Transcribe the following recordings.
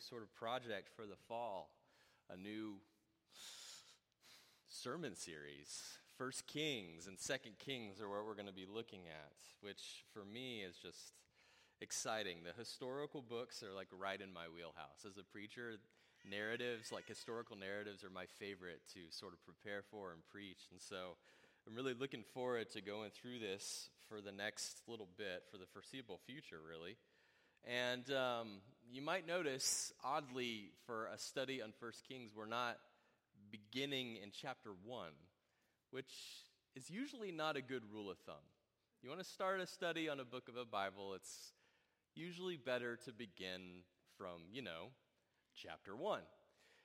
sort of project for the fall, a new sermon series. First Kings and Second Kings are what we're going to be looking at, which for me is just exciting. The historical books are like right in my wheelhouse. As a preacher, narratives, like historical narratives, are my favorite to sort of prepare for and preach. And so I'm really looking forward to going through this for the next little bit, for the foreseeable future, really. And um, you might notice, oddly, for a study on First Kings, we're not beginning in chapter 1, which is usually not a good rule of thumb. You want to start a study on a book of a Bible, it's usually better to begin from, you know, chapter 1.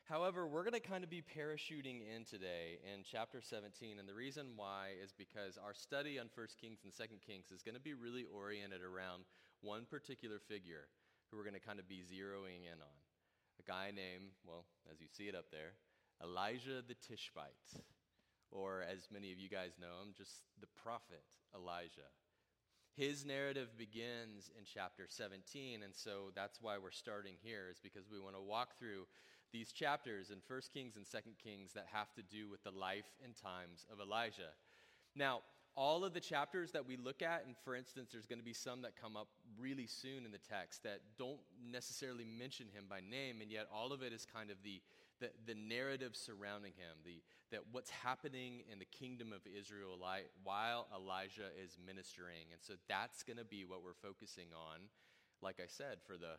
However, we're going to kind of be parachuting in today in chapter 17, and the reason why is because our study on 1 Kings and 2 Kings is going to be really oriented around one particular figure who we're going to kind of be zeroing in on. A guy named, well, as you see it up there, Elijah the Tishbite, or as many of you guys know him, just the prophet Elijah. His narrative begins in chapter 17, and so that's why we're starting here, is because we want to walk through these chapters in 1 Kings and 2 Kings that have to do with the life and times of Elijah. Now, all of the chapters that we look at, and for instance, there's going to be some that come up really soon in the text that don't necessarily mention him by name, and yet all of it is kind of the, the, the narrative surrounding him, the, that what's happening in the kingdom of Israel while Elijah is ministering. And so that's going to be what we're focusing on, like I said, for the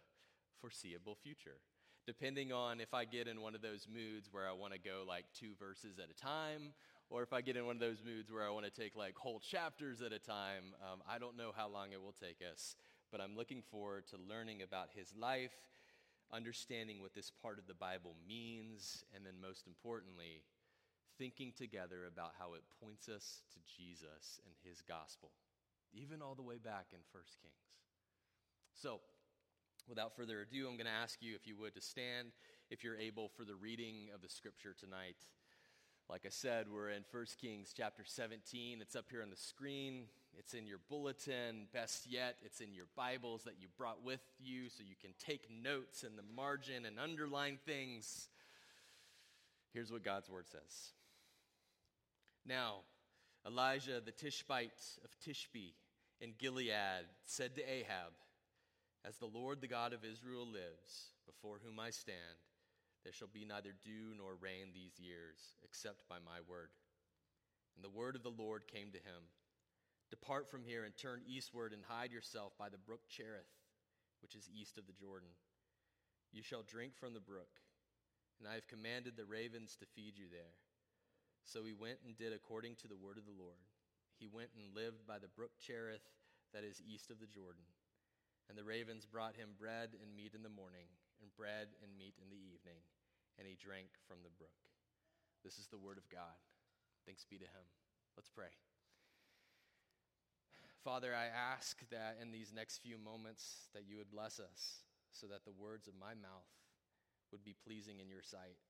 foreseeable future depending on if I get in one of those moods where I want to go like two verses at a time, or if I get in one of those moods where I want to take like whole chapters at a time. Um, I don't know how long it will take us, but I'm looking forward to learning about his life, understanding what this part of the Bible means, and then most importantly, thinking together about how it points us to Jesus and his gospel, even all the way back in 1 Kings. So, without further ado, I'm going to ask you, if you would, to stand if you're able for the reading of the scripture tonight. Like I said, we're in 1 Kings chapter 17. It's up here on the screen. It's in your bulletin. Best yet, it's in your Bibles that you brought with you so you can take notes in the margin and underline things. Here's what God's word says Now, Elijah the Tishbite of Tishbe in Gilead said to Ahab, As the Lord the God of Israel lives, before whom I stand, there shall be neither dew nor rain these years, except by my word. And the word of the Lord came to him Depart from here and turn eastward and hide yourself by the brook Cherith, which is east of the Jordan. You shall drink from the brook, and I have commanded the ravens to feed you there. So he went and did according to the word of the Lord. He went and lived by the brook Cherith, that is east of the Jordan. And the ravens brought him bread and meat in the morning, and bread and meat in the evening and he drank from the brook. This is the word of God. Thanks be to him. Let's pray. Father, I ask that in these next few moments that you would bless us so that the words of my mouth would be pleasing in your sight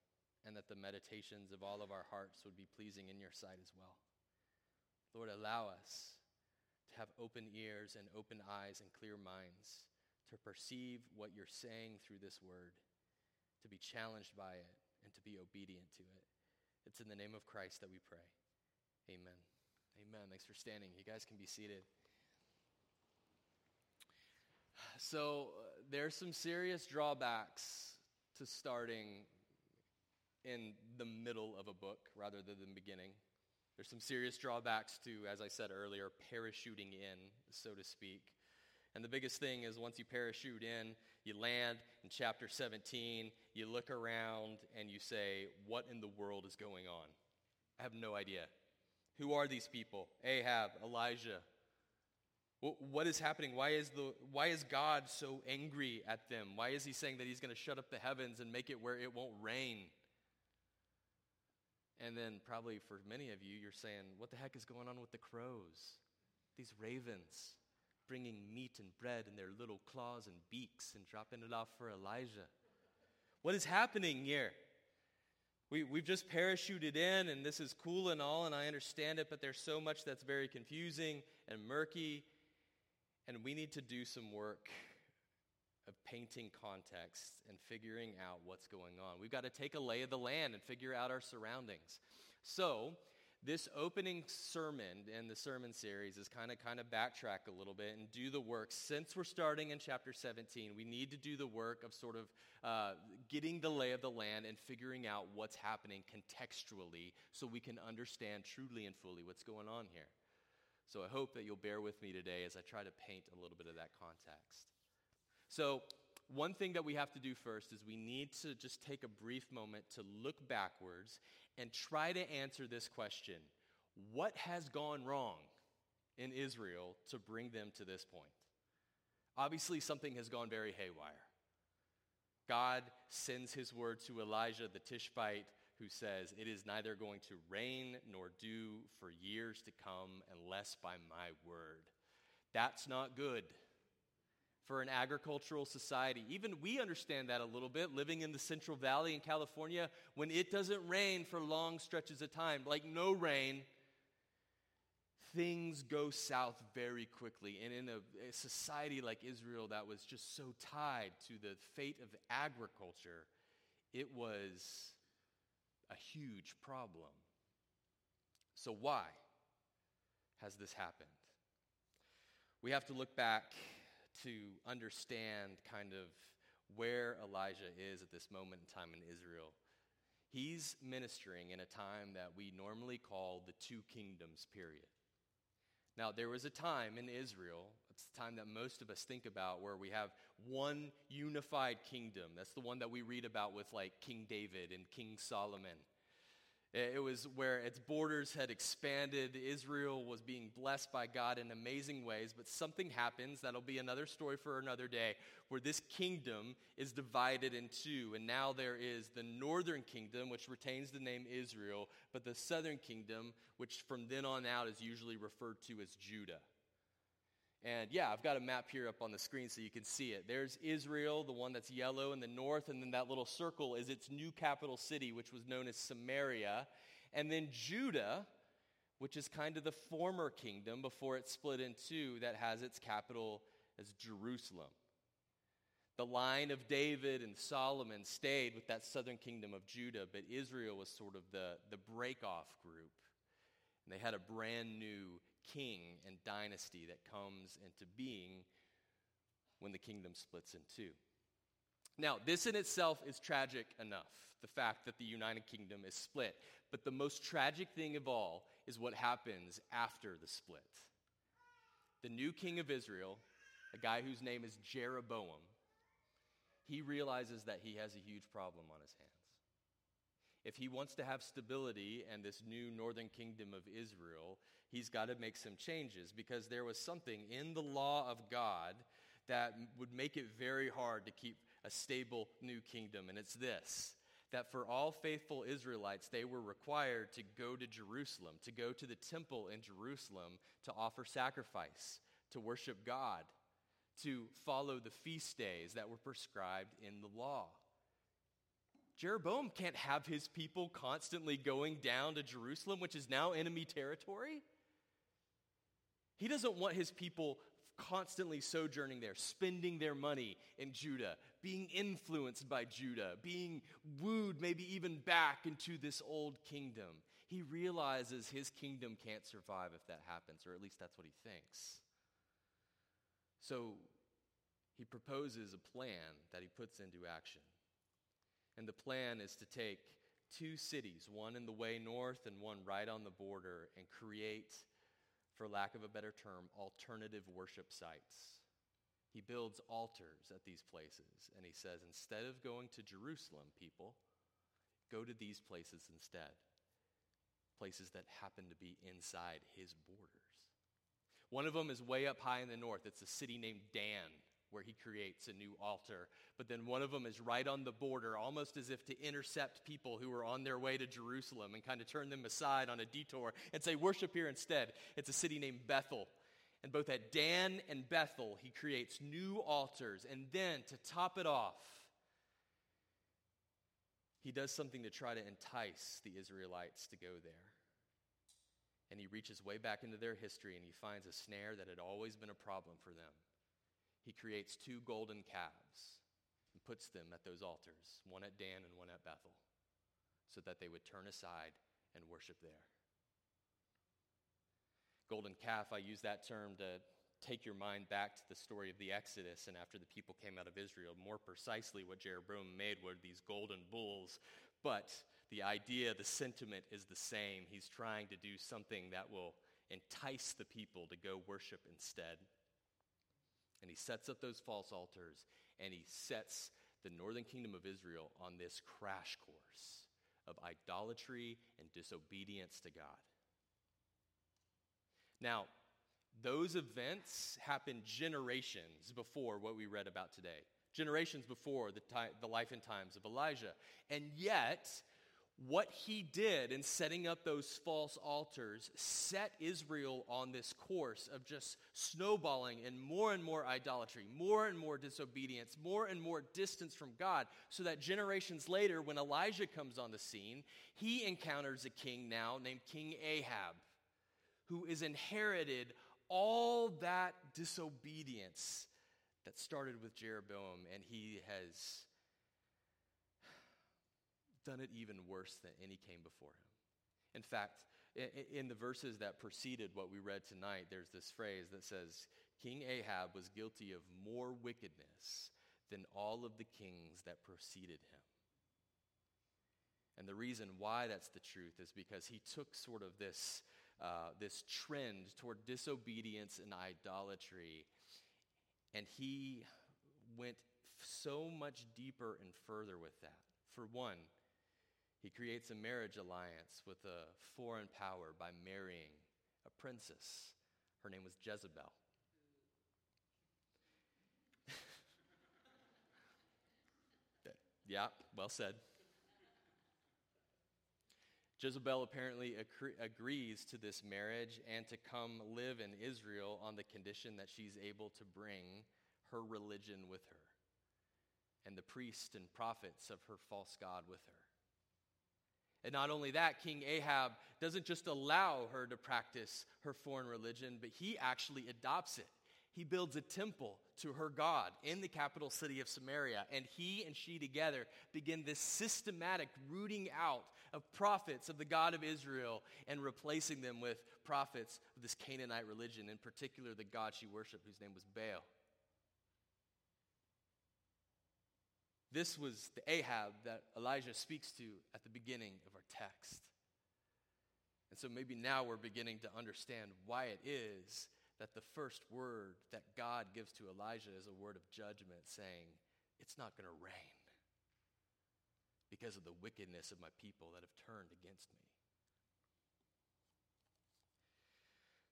and that the meditations of all of our hearts would be pleasing in your sight as well. Lord, allow us to have open ears and open eyes and clear minds to perceive what you're saying through this word to be challenged by it, and to be obedient to it. It's in the name of Christ that we pray. Amen. Amen. Thanks for standing. You guys can be seated. So, there's some serious drawbacks to starting in the middle of a book rather than the beginning. There's some serious drawbacks to, as I said earlier, parachuting in, so to speak. And the biggest thing is once you parachute in, you land in chapter 17, you look around and you say, What in the world is going on? I have no idea. Who are these people? Ahab, Elijah. What is happening? Why is, the, why is God so angry at them? Why is he saying that he's going to shut up the heavens and make it where it won't rain? And then, probably for many of you, you're saying, What the heck is going on with the crows? These ravens bringing meat and bread in their little claws and beaks and dropping it off for Elijah. What is happening here? We, we've just parachuted in, and this is cool and all, and I understand it, but there's so much that's very confusing and murky, and we need to do some work of painting context and figuring out what's going on. We've got to take a lay of the land and figure out our surroundings. So, this opening sermon in the sermon series is kind of kind of backtrack a little bit and do the work since we're starting in chapter 17 we need to do the work of sort of uh, getting the lay of the land and figuring out what's happening contextually so we can understand truly and fully what's going on here so i hope that you'll bear with me today as i try to paint a little bit of that context so one thing that we have to do first is we need to just take a brief moment to look backwards and try to answer this question What has gone wrong in Israel to bring them to this point? Obviously, something has gone very haywire. God sends his word to Elijah the Tishbite, who says, It is neither going to rain nor dew for years to come unless by my word. That's not good for an agricultural society. Even we understand that a little bit, living in the Central Valley in California, when it doesn't rain for long stretches of time, like no rain, things go south very quickly. And in a, a society like Israel that was just so tied to the fate of agriculture, it was a huge problem. So, why has this happened? We have to look back to understand kind of where Elijah is at this moment in time in Israel. He's ministering in a time that we normally call the two kingdoms period. Now, there was a time in Israel, it's the time that most of us think about, where we have one unified kingdom. That's the one that we read about with like King David and King Solomon. It was where its borders had expanded. Israel was being blessed by God in amazing ways, but something happens, that'll be another story for another day, where this kingdom is divided in two. And now there is the northern kingdom, which retains the name Israel, but the southern kingdom, which from then on out is usually referred to as Judah. And yeah, I've got a map here up on the screen so you can see it. There's Israel, the one that's yellow in the north, and then that little circle is its new capital city, which was known as Samaria. And then Judah, which is kind of the former kingdom before it split in two, that has its capital as Jerusalem. The line of David and Solomon stayed with that southern kingdom of Judah, but Israel was sort of the, the break-off group. And they had a brand new king and dynasty that comes into being when the kingdom splits in two. Now, this in itself is tragic enough, the fact that the United Kingdom is split. But the most tragic thing of all is what happens after the split. The new king of Israel, a guy whose name is Jeroboam, he realizes that he has a huge problem on his hands. If he wants to have stability and this new northern kingdom of Israel, he's got to make some changes because there was something in the law of God that would make it very hard to keep a stable new kingdom. And it's this that for all faithful Israelites, they were required to go to Jerusalem, to go to the temple in Jerusalem to offer sacrifice, to worship God, to follow the feast days that were prescribed in the law. Jeroboam can't have his people constantly going down to Jerusalem, which is now enemy territory. He doesn't want his people constantly sojourning there, spending their money in Judah, being influenced by Judah, being wooed maybe even back into this old kingdom. He realizes his kingdom can't survive if that happens, or at least that's what he thinks. So he proposes a plan that he puts into action. And the plan is to take two cities, one in the way north and one right on the border, and create for lack of a better term, alternative worship sites. He builds altars at these places, and he says, instead of going to Jerusalem, people, go to these places instead. Places that happen to be inside his borders. One of them is way up high in the north. It's a city named Dan where he creates a new altar. But then one of them is right on the border, almost as if to intercept people who are on their way to Jerusalem and kind of turn them aside on a detour and say, Worship here instead. It's a city named Bethel. And both at Dan and Bethel, he creates new altars. And then to top it off, he does something to try to entice the Israelites to go there. And he reaches way back into their history and he finds a snare that had always been a problem for them he creates two golden calves and puts them at those altars, one at Dan and one at Bethel, so that they would turn aside and worship there. Golden calf, I use that term to take your mind back to the story of the Exodus and after the people came out of Israel. More precisely, what Jeroboam made were these golden bulls, but the idea, the sentiment is the same. He's trying to do something that will entice the people to go worship instead. And he sets up those false altars and he sets the northern kingdom of Israel on this crash course of idolatry and disobedience to God. Now, those events happened generations before what we read about today, generations before the, time, the life and times of Elijah. And yet, what he did in setting up those false altars set Israel on this course of just snowballing and more and more idolatry, more and more disobedience, more and more distance from God, so that generations later, when Elijah comes on the scene, he encounters a king now named King Ahab, who is inherited all that disobedience that started with Jeroboam, and he has done it even worse than any came before him. In fact, in the verses that preceded what we read tonight, there's this phrase that says, King Ahab was guilty of more wickedness than all of the kings that preceded him. And the reason why that's the truth is because he took sort of this, uh, this trend toward disobedience and idolatry, and he went so much deeper and further with that. For one, he creates a marriage alliance with a foreign power by marrying a princess. Her name was Jezebel. yeah, well said. Jezebel apparently agrees to this marriage and to come live in Israel on the condition that she's able to bring her religion with her and the priests and prophets of her false God with her. And not only that, King Ahab doesn't just allow her to practice her foreign religion, but he actually adopts it. He builds a temple to her God in the capital city of Samaria, and he and she together begin this systematic rooting out of prophets of the God of Israel and replacing them with prophets of this Canaanite religion, in particular the God she worshiped, whose name was Baal. This was the Ahab that Elijah speaks to at the beginning of our text. And so maybe now we're beginning to understand why it is that the first word that God gives to Elijah is a word of judgment, saying, It's not going to rain because of the wickedness of my people that have turned against me.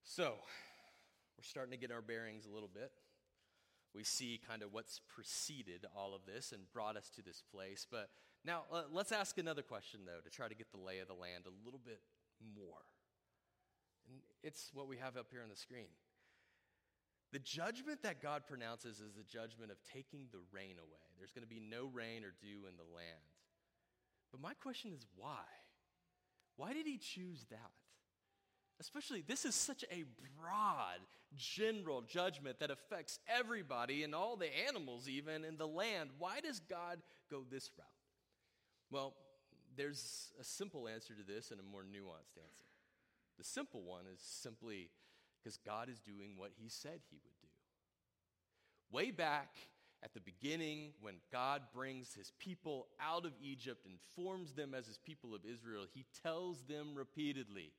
So, we're starting to get our bearings a little bit we see kind of what's preceded all of this and brought us to this place. But now uh, let's ask another question, though, to try to get the lay of the land a little bit more. And it's what we have up here on the screen. The judgment that God pronounces is the judgment of taking the rain away. There's going to be no rain or dew in the land. But my question is why? Why did he choose that? Especially, this is such a broad, general judgment that affects everybody and all the animals, even in the land. Why does God go this route? Well, there's a simple answer to this and a more nuanced answer. The simple one is simply because God is doing what he said he would do. Way back at the beginning, when God brings his people out of Egypt and forms them as his people of Israel, he tells them repeatedly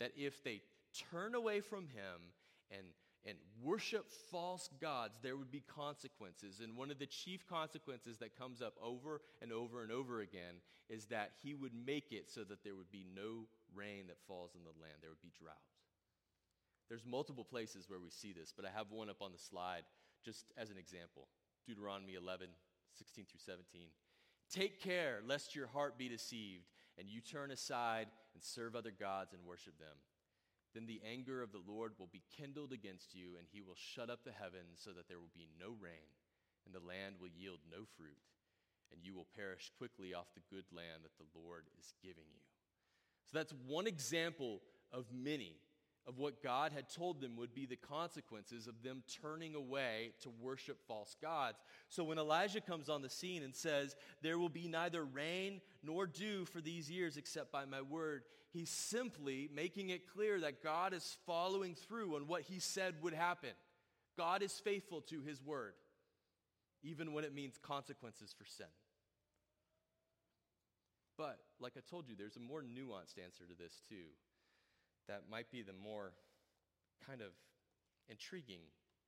that if they turn away from him and and worship false gods, there would be consequences. And one of the chief consequences that comes up over and over and over again is that he would make it so that there would be no rain that falls in the land. There would be drought. There's multiple places where we see this, but I have one up on the slide just as an example Deuteronomy 11, 16 through 17. Take care lest your heart be deceived and you turn aside and serve other gods and worship them. Then the anger of the Lord will be kindled against you, and he will shut up the heavens so that there will be no rain, and the land will yield no fruit, and you will perish quickly off the good land that the Lord is giving you. So that's one example of many of what God had told them would be the consequences of them turning away to worship false gods. So when Elijah comes on the scene and says, There will be neither rain nor dew for these years except by my word, he's simply making it clear that God is following through on what he said would happen. God is faithful to his word, even when it means consequences for sin. But, like I told you, there's a more nuanced answer to this, too that might be the more kind of intriguing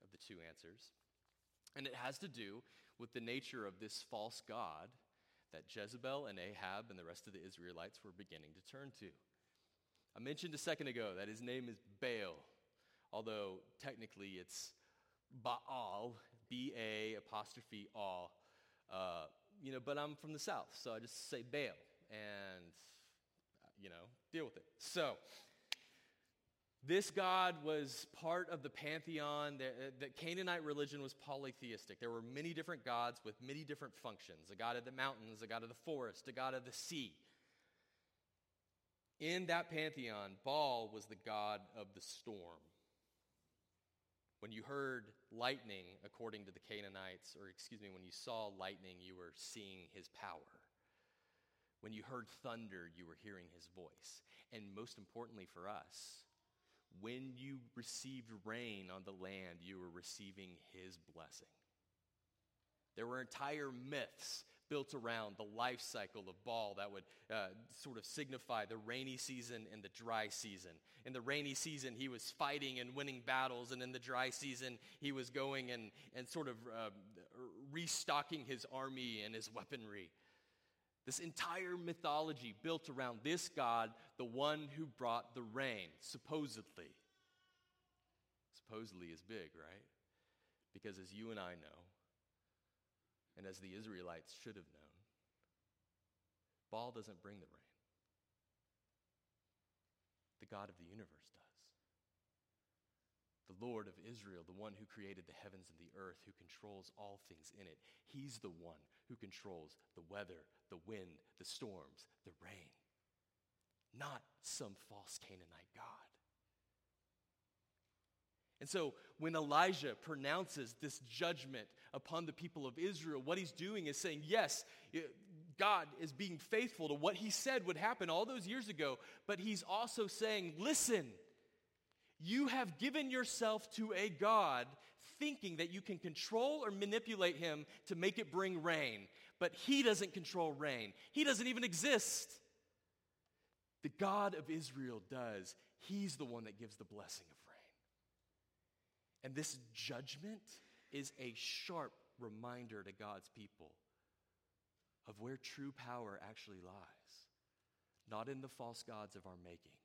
of the two answers. And it has to do with the nature of this false God that Jezebel and Ahab and the rest of the Israelites were beginning to turn to. I mentioned a second ago that his name is Baal, although technically it's Baal, B A apostrophe Al. Uh, you know, but I'm from the south, so I just say Baal and, you know, deal with it. So, this God was part of the pantheon. The, uh, the, Canaanite religion was polytheistic. There were many different gods with many different functions a God of the mountains, a God of the forest, a God of the sea. In that pantheon, Baal was the God of the storm. When you heard lightning, according to the Canaanites, or excuse me, when you saw lightning, you were seeing his power. When you heard thunder, you were hearing his voice. And most importantly for us, when you received rain on the land, you were receiving his blessing. There were entire myths built around the life cycle of Baal that would uh, sort of signify the rainy season and the dry season. In the rainy season, he was fighting and winning battles, and in the dry season, he was going and, and sort of uh, restocking his army and his weaponry. This entire mythology built around this God, the one who brought the rain, supposedly. Supposedly is big, right? Because as you and I know, and as the Israelites should have known, Baal doesn't bring the rain. The God of the universe the Lord of Israel, the one who created the heavens and the earth, who controls all things in it. He's the one who controls the weather, the wind, the storms, the rain, not some false Canaanite God. And so when Elijah pronounces this judgment upon the people of Israel, what he's doing is saying, yes, God is being faithful to what he said would happen all those years ago, but he's also saying, listen, you have given yourself to a God thinking that you can control or manipulate him to make it bring rain. But he doesn't control rain, he doesn't even exist. The God of Israel does. He's the one that gives the blessing of rain. And this judgment is a sharp reminder to God's people of where true power actually lies, not in the false gods of our making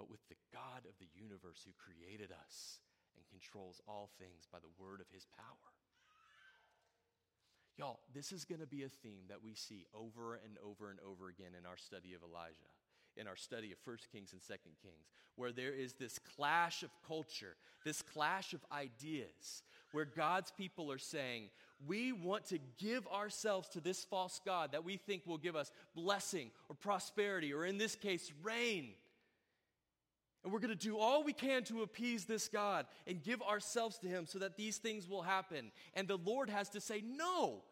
but with the God of the universe who created us and controls all things by the word of his power. Y'all, this is going to be a theme that we see over and over and over again in our study of Elijah, in our study of 1 Kings and 2 Kings, where there is this clash of culture, this clash of ideas, where God's people are saying, we want to give ourselves to this false God that we think will give us blessing or prosperity, or in this case, rain. And we're going to do all we can to appease this God and give ourselves to Him so that these things will happen. And the Lord has to say, No,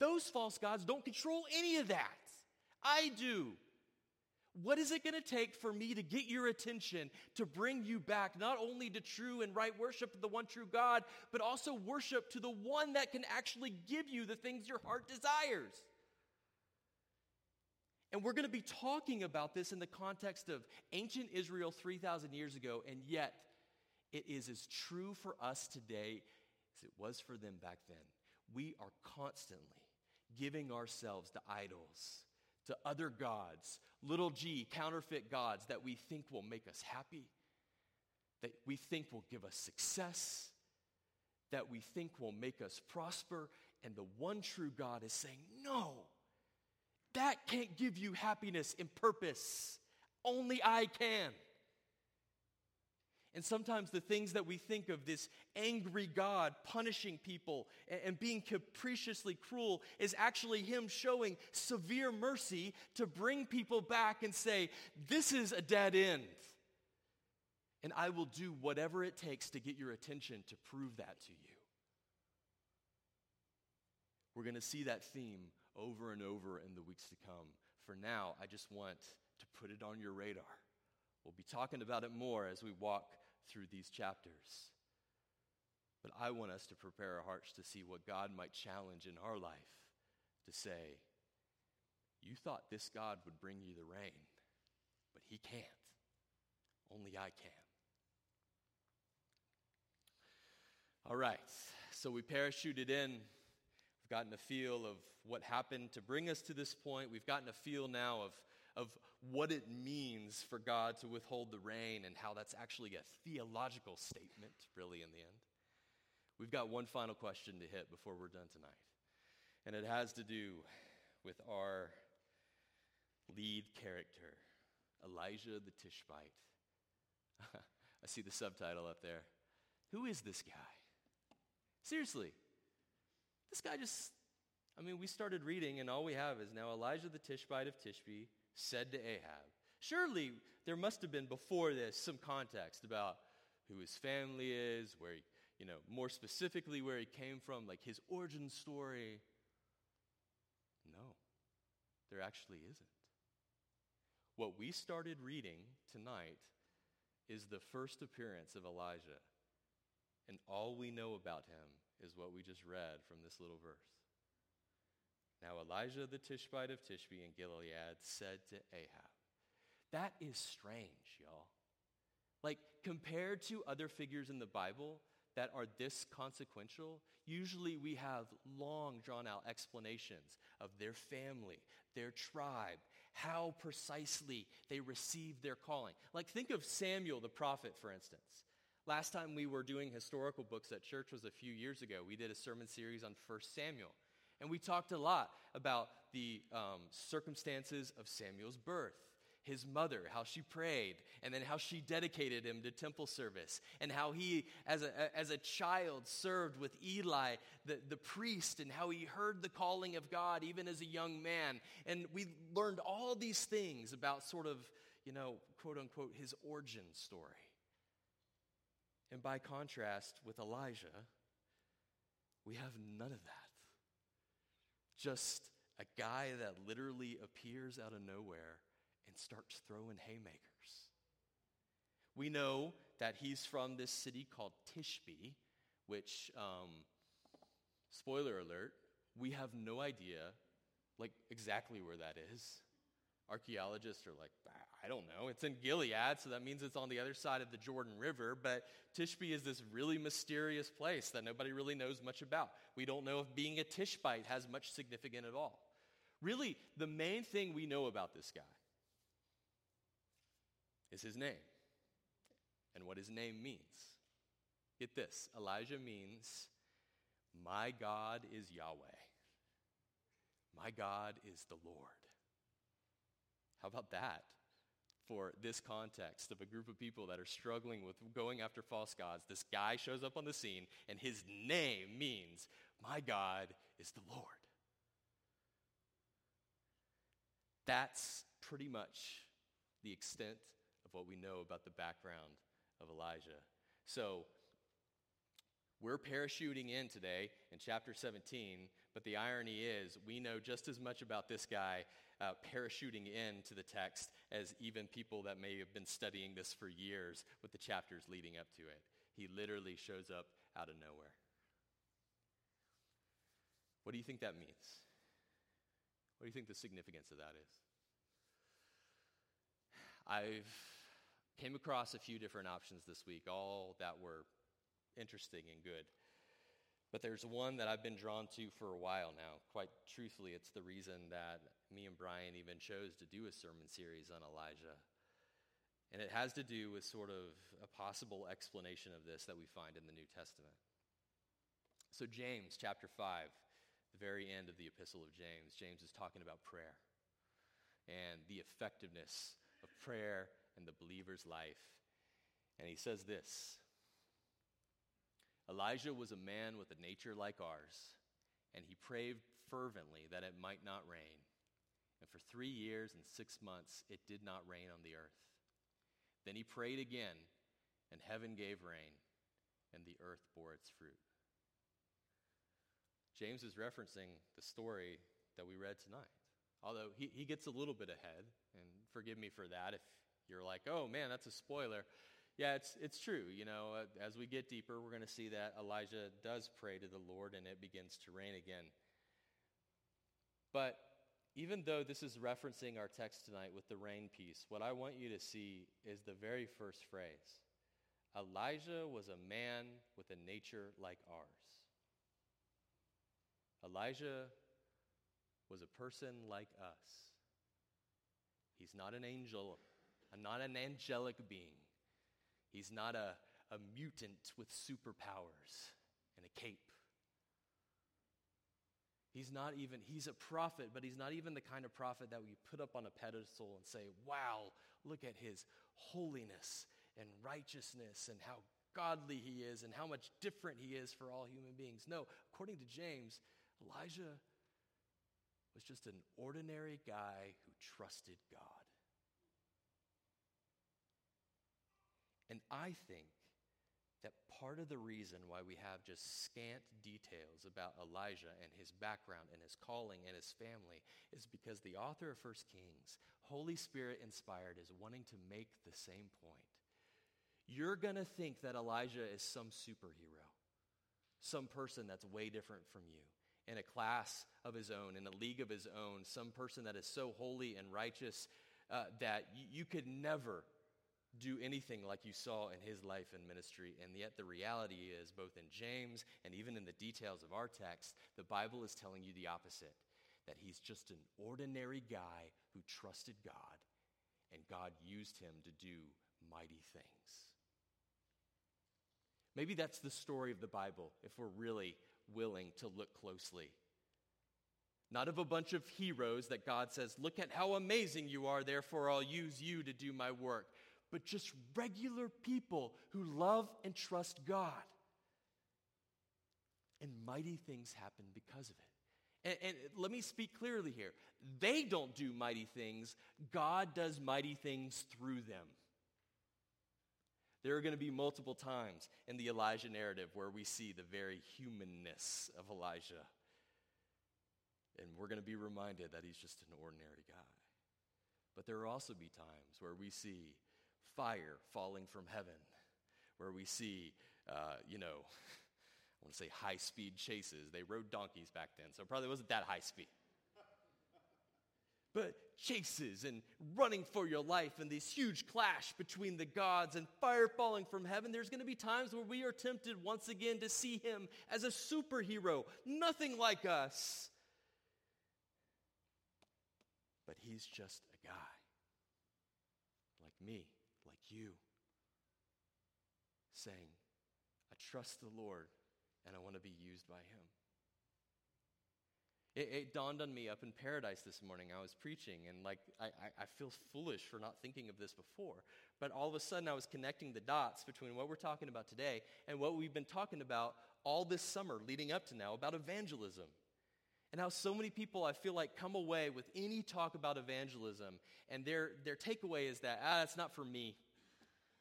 those false gods don't control any of that. I do. What is it going to take for me to get your attention to bring you back not only to true and right worship of the one true God, but also worship to the one that can actually give you the things your heart desires? And we're going to be talking about this in the context of ancient Israel 3,000 years ago, and yet it is as true for us today as it was for them back then. We are constantly giving ourselves to idols, to other gods, little g, counterfeit gods that we think will make us happy, that we think will give us success, that we think will make us prosper. And the one true God is saying, No that can't give you happiness and purpose. Only I can. And sometimes the things that we think of this angry God punishing people and, being capriciously cruel is actually Him showing severe mercy to bring people back and say, This is a dead end. And I will do whatever it takes to get your attention to prove that to you. We're going to see that theme over and over in the weeks to come. For now, I just want to put it on your radar. We'll be talking about it more as we walk through these chapters. But I want us to prepare our hearts to see what God might challenge in our life to say, You thought this God would bring you the rain, but He can't. Only I can. All right, so we parachuted in. Gotten a feel of what happened to bring us to this point. We've gotten a feel now of, of what it means for God to withhold the rain and how that's actually a theological statement, really, in the end. We've got one final question to hit before we're done tonight, and it has to do with our lead character, Elijah the Tishbite. I see the subtitle up there. Who is this guy? Seriously, this guy just, I mean, we started reading, and all we have is now Elijah the Tishbite of Tishbe said to Ahab. Surely there must have been before this some context about who his family is, where he you know, more specifically where he came from, like his origin story. No, there actually isn't. What we started reading tonight is the first appearance of Elijah. And all we know about him is what we just read from this little verse. Now, Elijah the Tishbite of Tishbe in Gilead said to Ahab, That is strange, y'all. Like, compared to other figures in the Bible, that are this consequential, usually we have long drawn out explanations of their family, their tribe, how precisely they received their calling. Like, think of Samuel the prophet, for instance. Last time we were doing historical books at church was a few years ago. We did a sermon series on 1 Samuel. And we talked a lot about the um, circumstances of Samuel's birth his mother, how she prayed, and then how she dedicated him to temple service, and how he, as a, as a child, served with Eli, the, the priest, and how he heard the calling of God even as a young man. And we learned all these things about sort of, you know, quote unquote, his origin story. And by contrast with Elijah, we have none of that. Just a guy that literally appears out of nowhere and starts throwing haymakers. We know that he's from this city called Tishbe, which, um, spoiler alert, we have no idea, like, exactly where that is. Archaeologists are like, I don't know. It's in Gilead, so that means it's on the other side of the Jordan River. But Tishbe is this really mysterious place that nobody really knows much about. We don't know if being a Tishbite has much significance at all. Really, the main thing we know about this guy is his name and what his name means. Get this Elijah means, My God is Yahweh. My God is the Lord. How about that for this context of a group of people that are struggling with going after false gods? This guy shows up on the scene, and his name means, My God is the Lord. That's pretty much the extent of what we know about the background of Elijah. So, we're parachuting in today in chapter 17, but the irony is we know just as much about this guy uh, parachuting into the text as even people that may have been studying this for years with the chapters leading up to it. He literally shows up out of nowhere. What do you think that means? What do you think the significance of that is? I've Came across a few different options this week, all that were interesting and good. But there's one that I've been drawn to for a while now. Quite truthfully, it's the reason that me and Brian even chose to do a sermon series on Elijah. And it has to do with sort of a possible explanation of this that we find in the New Testament. So, James chapter 5, the very end of the epistle of James, James is talking about prayer and the effectiveness of prayer in the believer's life. And he says this Elijah was a man with a nature like ours, and he prayed fervently that it might not rain. And for three years and six months, it did not rain on the earth. Then he prayed again, and heaven gave rain, and the earth bore its fruit. James is referencing the story that we read tonight. Although he, he gets a little bit ahead, and forgive me for that if you're like, oh man, that's a spoiler. Yeah, it's, it's true. You know, uh, as we get deeper, we're going to see that Elijah does pray to the Lord and it begins to rain again. But even though this is referencing our text tonight with the rain piece, what I want you to see is the very first phrase Elijah was a man with a nature like ours. Elijah was a person like us. He's not an angel, not an angelic being. He's not a, a mutant with superpowers and a cape. He's not even, he's a prophet, but he's not even the kind of prophet that we put up on a pedestal and say, wow, look at his holiness and righteousness and how godly he is and how much different he is for all human beings. No, according to James, Elijah was just an ordinary guy who trusted God. And I think that part of the reason why we have just scant details about Elijah and his background and his calling and his family is because the author of First Kings, Holy Spirit inspired, is wanting to make the same point. You're going to think that Elijah is some superhero, some person that's way different from you, in a class of his own, in a league of his own, some person that is so holy and righteous uh, that you could never do anything like you saw in his life and ministry. And yet, the reality is, both in James and even in the details of our text, the Bible is telling you the opposite that he's just an ordinary guy who trusted God, and God used him to do mighty things. Maybe that's the story of the Bible if we're really willing to look closely. Not of a bunch of heroes that God says, Look at how amazing you are, therefore I'll use you to do my work but just regular people who love and trust God. And mighty things happen because of it. And, and, let me speak clearly here. They don't do mighty things, God does mighty things through them. There are going to be multiple times in the Elijah narrative where we see the very humanness of Elijah. And we're going to be reminded that he's just an ordinary guy. But there will also be times where we see fire falling from heaven, where we see, uh, you know, I want to say high speed chases. They rode donkeys back then, so probably wasn't that high speed. But chases and running for your life and this huge clash between the gods and fire falling from heaven, there's going to be times where we are tempted once again to see him as a superhero, nothing like us. But he's just a guy like me you, saying, I trust the Lord and I want to be used by Him. It, it, dawned on me up in paradise this morning. I was preaching, and like I, I, I feel foolish for not thinking of this before. But all of a sudden, I was connecting the dots between what we're talking about today and what we've been talking about all this summer leading up to now about evangelism. And how so many people, I feel like, come away with any talk about evangelism, and their, their takeaway is that, ah, it's not for me.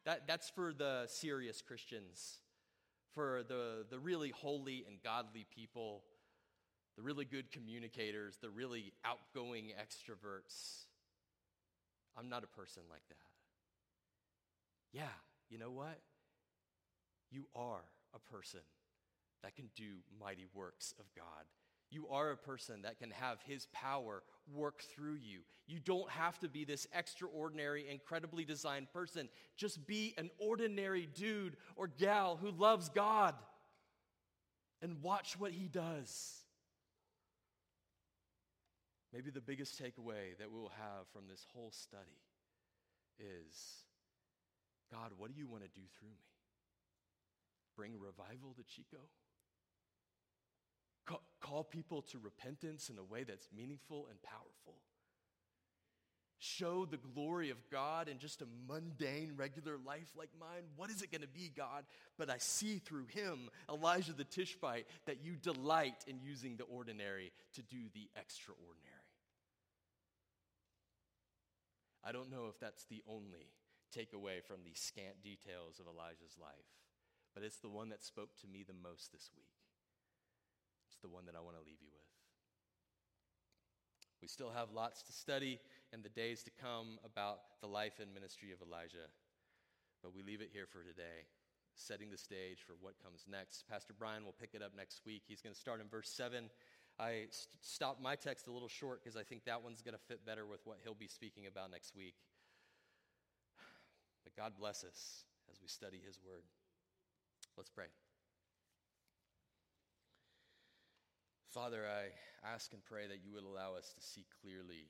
That, that's for the serious Christians, for the, the really holy and godly people, the really good communicators, the really outgoing extroverts. I'm not a person like that. Yeah, you know what? You are a person that can do mighty works of God you are a person that can have His power work through you. You don't have to be this extraordinary, incredibly designed person. Just be an ordinary dude or gal who loves God and watch what He does. Maybe the biggest takeaway that we'll have from this whole study is God, what do you want to do through me? Bring revival to Chico? Call people to repentance in a way that's meaningful and powerful. Show the glory of God in just a mundane, regular life like mine. What is it going to be, God? But I see through him, Elijah the Tishbite, that you delight in using the ordinary to do the extraordinary. I don't know if that's the only takeaway from the scant details of Elijah's life, but it's the one that spoke to me the most this week. The one that I want to leave you with. We still have lots to study in the days to come about the life and ministry of Elijah, but we leave it here for today, setting the stage for what comes next. Pastor Brian will pick it up next week. He's going to start in verse 7. I st- stopped my text a little short because I think that one's going to fit better with what he'll be speaking about next week. But God bless us as we study his word. Let's pray. Father, I ask and pray that you would allow us to see clearly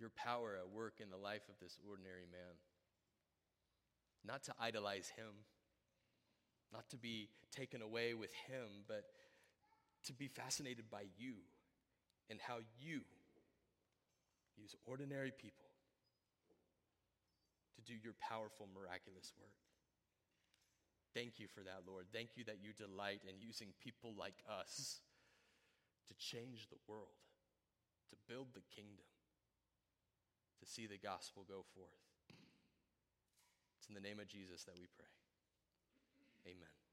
your power at work in the life of this ordinary man. Not to idolize him, not to be taken away with him, but to be fascinated by you and how you use ordinary people to do your powerful, miraculous work. Thank you for that, Lord. Thank you that you delight in using people like us to change the world, to build the kingdom, to see the gospel go forth. It's in the name of Jesus that we pray. Amen.